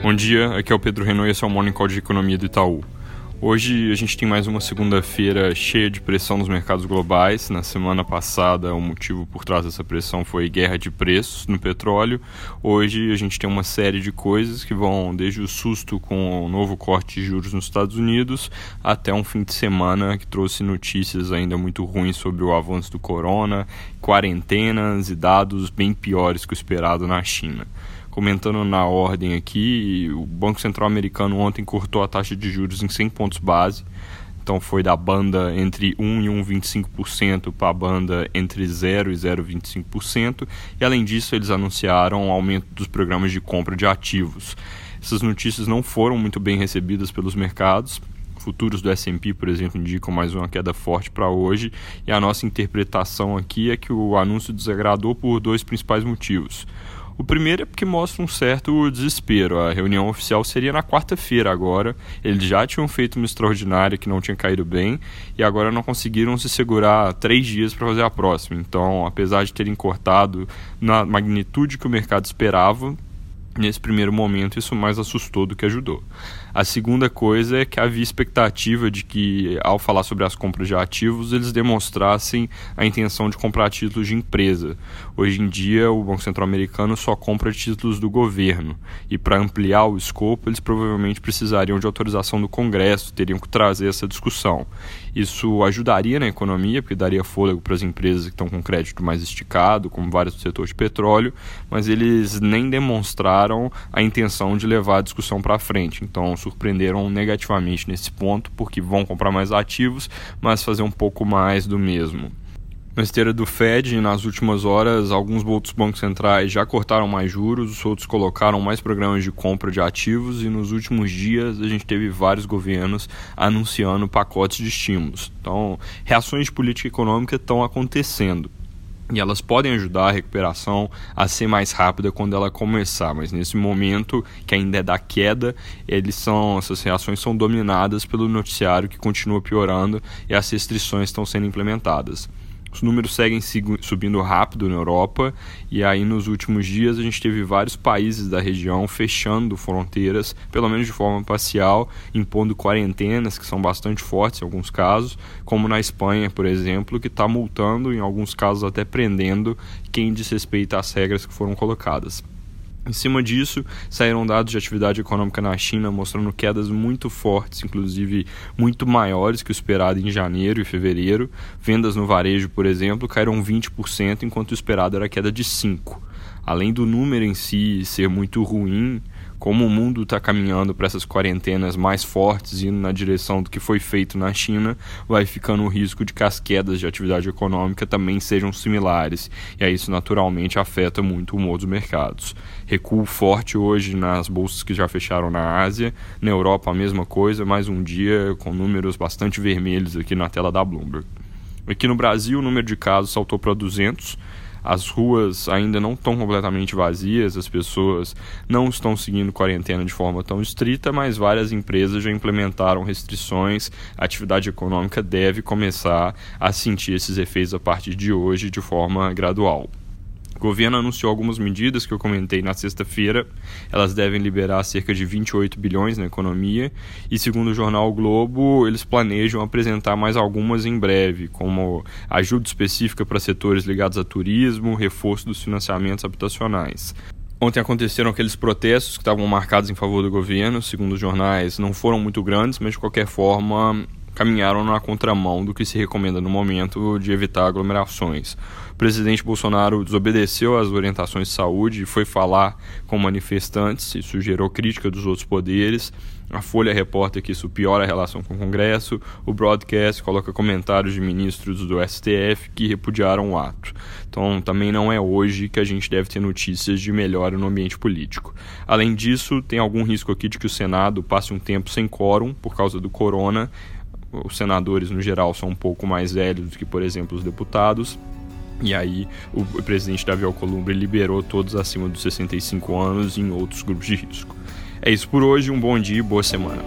Bom dia, aqui é o Pedro Renault e esse é o Morning Call de Economia do Itaú. Hoje a gente tem mais uma segunda-feira cheia de pressão nos mercados globais. Na semana passada, o motivo por trás dessa pressão foi guerra de preços no petróleo. Hoje a gente tem uma série de coisas que vão desde o susto com o novo corte de juros nos Estados Unidos até um fim de semana que trouxe notícias ainda muito ruins sobre o avanço do corona, quarentenas e dados bem piores que o esperado na China comentando na ordem aqui, o Banco Central Americano ontem cortou a taxa de juros em 100 pontos base. Então foi da banda entre 1 e 1,25% para a banda entre 0 e 0,25%. E além disso, eles anunciaram o aumento dos programas de compra de ativos. Essas notícias não foram muito bem recebidas pelos mercados. Futuros do S&P, por exemplo, indicam mais uma queda forte para hoje. E a nossa interpretação aqui é que o anúncio desagradou por dois principais motivos. O primeiro é porque mostra um certo desespero. A reunião oficial seria na quarta-feira agora. Eles já tinham feito uma extraordinária que não tinha caído bem e agora não conseguiram se segurar três dias para fazer a próxima. Então, apesar de terem cortado na magnitude que o mercado esperava, nesse primeiro momento isso mais assustou do que ajudou. A segunda coisa é que havia expectativa de que, ao falar sobre as compras de ativos, eles demonstrassem a intenção de comprar títulos de empresa. Hoje em dia, o Banco Central Americano só compra títulos do governo, e para ampliar o escopo, eles provavelmente precisariam de autorização do Congresso, teriam que trazer essa discussão. Isso ajudaria na economia, porque daria fôlego para as empresas que estão com crédito mais esticado, como vários do setor de petróleo, mas eles nem demonstraram a intenção de levar a discussão para frente. Então, surpreenderam negativamente nesse ponto, porque vão comprar mais ativos, mas fazer um pouco mais do mesmo. Na esteira do Fed, nas últimas horas, alguns outros bancos centrais já cortaram mais juros, os outros colocaram mais programas de compra de ativos e nos últimos dias a gente teve vários governos anunciando pacotes de estímulos. Então, reações de política econômica estão acontecendo. E elas podem ajudar a recuperação a ser mais rápida quando ela começar, mas nesse momento que ainda é da queda, eles são essas reações são dominadas pelo noticiário que continua piorando e as restrições estão sendo implementadas. Os números seguem subindo rápido na Europa e aí nos últimos dias a gente teve vários países da região fechando fronteiras, pelo menos de forma parcial, impondo quarentenas que são bastante fortes em alguns casos, como na Espanha, por exemplo, que está multando, em alguns casos até prendendo quem desrespeita as regras que foram colocadas. Em cima disso, saíram dados de atividade econômica na China mostrando quedas muito fortes, inclusive muito maiores que o esperado em janeiro e fevereiro. Vendas no varejo, por exemplo, caíram 20%, enquanto o esperado era queda de 5%. Além do número em si ser muito ruim, como o mundo está caminhando para essas quarentenas mais fortes, indo na direção do que foi feito na China, vai ficando o risco de que as quedas de atividade econômica também sejam similares, e aí isso naturalmente afeta muito o humor dos mercados. Recuo forte hoje nas bolsas que já fecharam na Ásia, na Europa a mesma coisa, mais um dia com números bastante vermelhos aqui na tela da Bloomberg. Aqui no Brasil, o número de casos saltou para 200, as ruas ainda não estão completamente vazias, as pessoas não estão seguindo quarentena de forma tão estrita, mas várias empresas já implementaram restrições. A atividade econômica deve começar a sentir esses efeitos a partir de hoje de forma gradual. O governo anunciou algumas medidas que eu comentei na sexta-feira. Elas devem liberar cerca de 28 bilhões na economia e, segundo o jornal o Globo, eles planejam apresentar mais algumas em breve, como ajuda específica para setores ligados a turismo, reforço dos financiamentos habitacionais. Ontem aconteceram aqueles protestos que estavam marcados em favor do governo, segundo os jornais, não foram muito grandes, mas de qualquer forma caminharam na contramão do que se recomenda no momento de evitar aglomerações. O presidente Bolsonaro desobedeceu às orientações de saúde e foi falar com manifestantes, isso gerou crítica dos outros poderes. A Folha reporta que isso piora a relação com o Congresso. O broadcast coloca comentários de ministros do STF que repudiaram o ato. Então, também não é hoje que a gente deve ter notícias de melhora no ambiente político. Além disso, tem algum risco aqui de que o Senado passe um tempo sem quórum por causa do corona os senadores no geral são um pouco mais velhos do que, por exemplo, os deputados. E aí o presidente Davi Alcolumbre liberou todos acima dos 65 anos em outros grupos de risco. É isso por hoje, um bom dia e boa semana.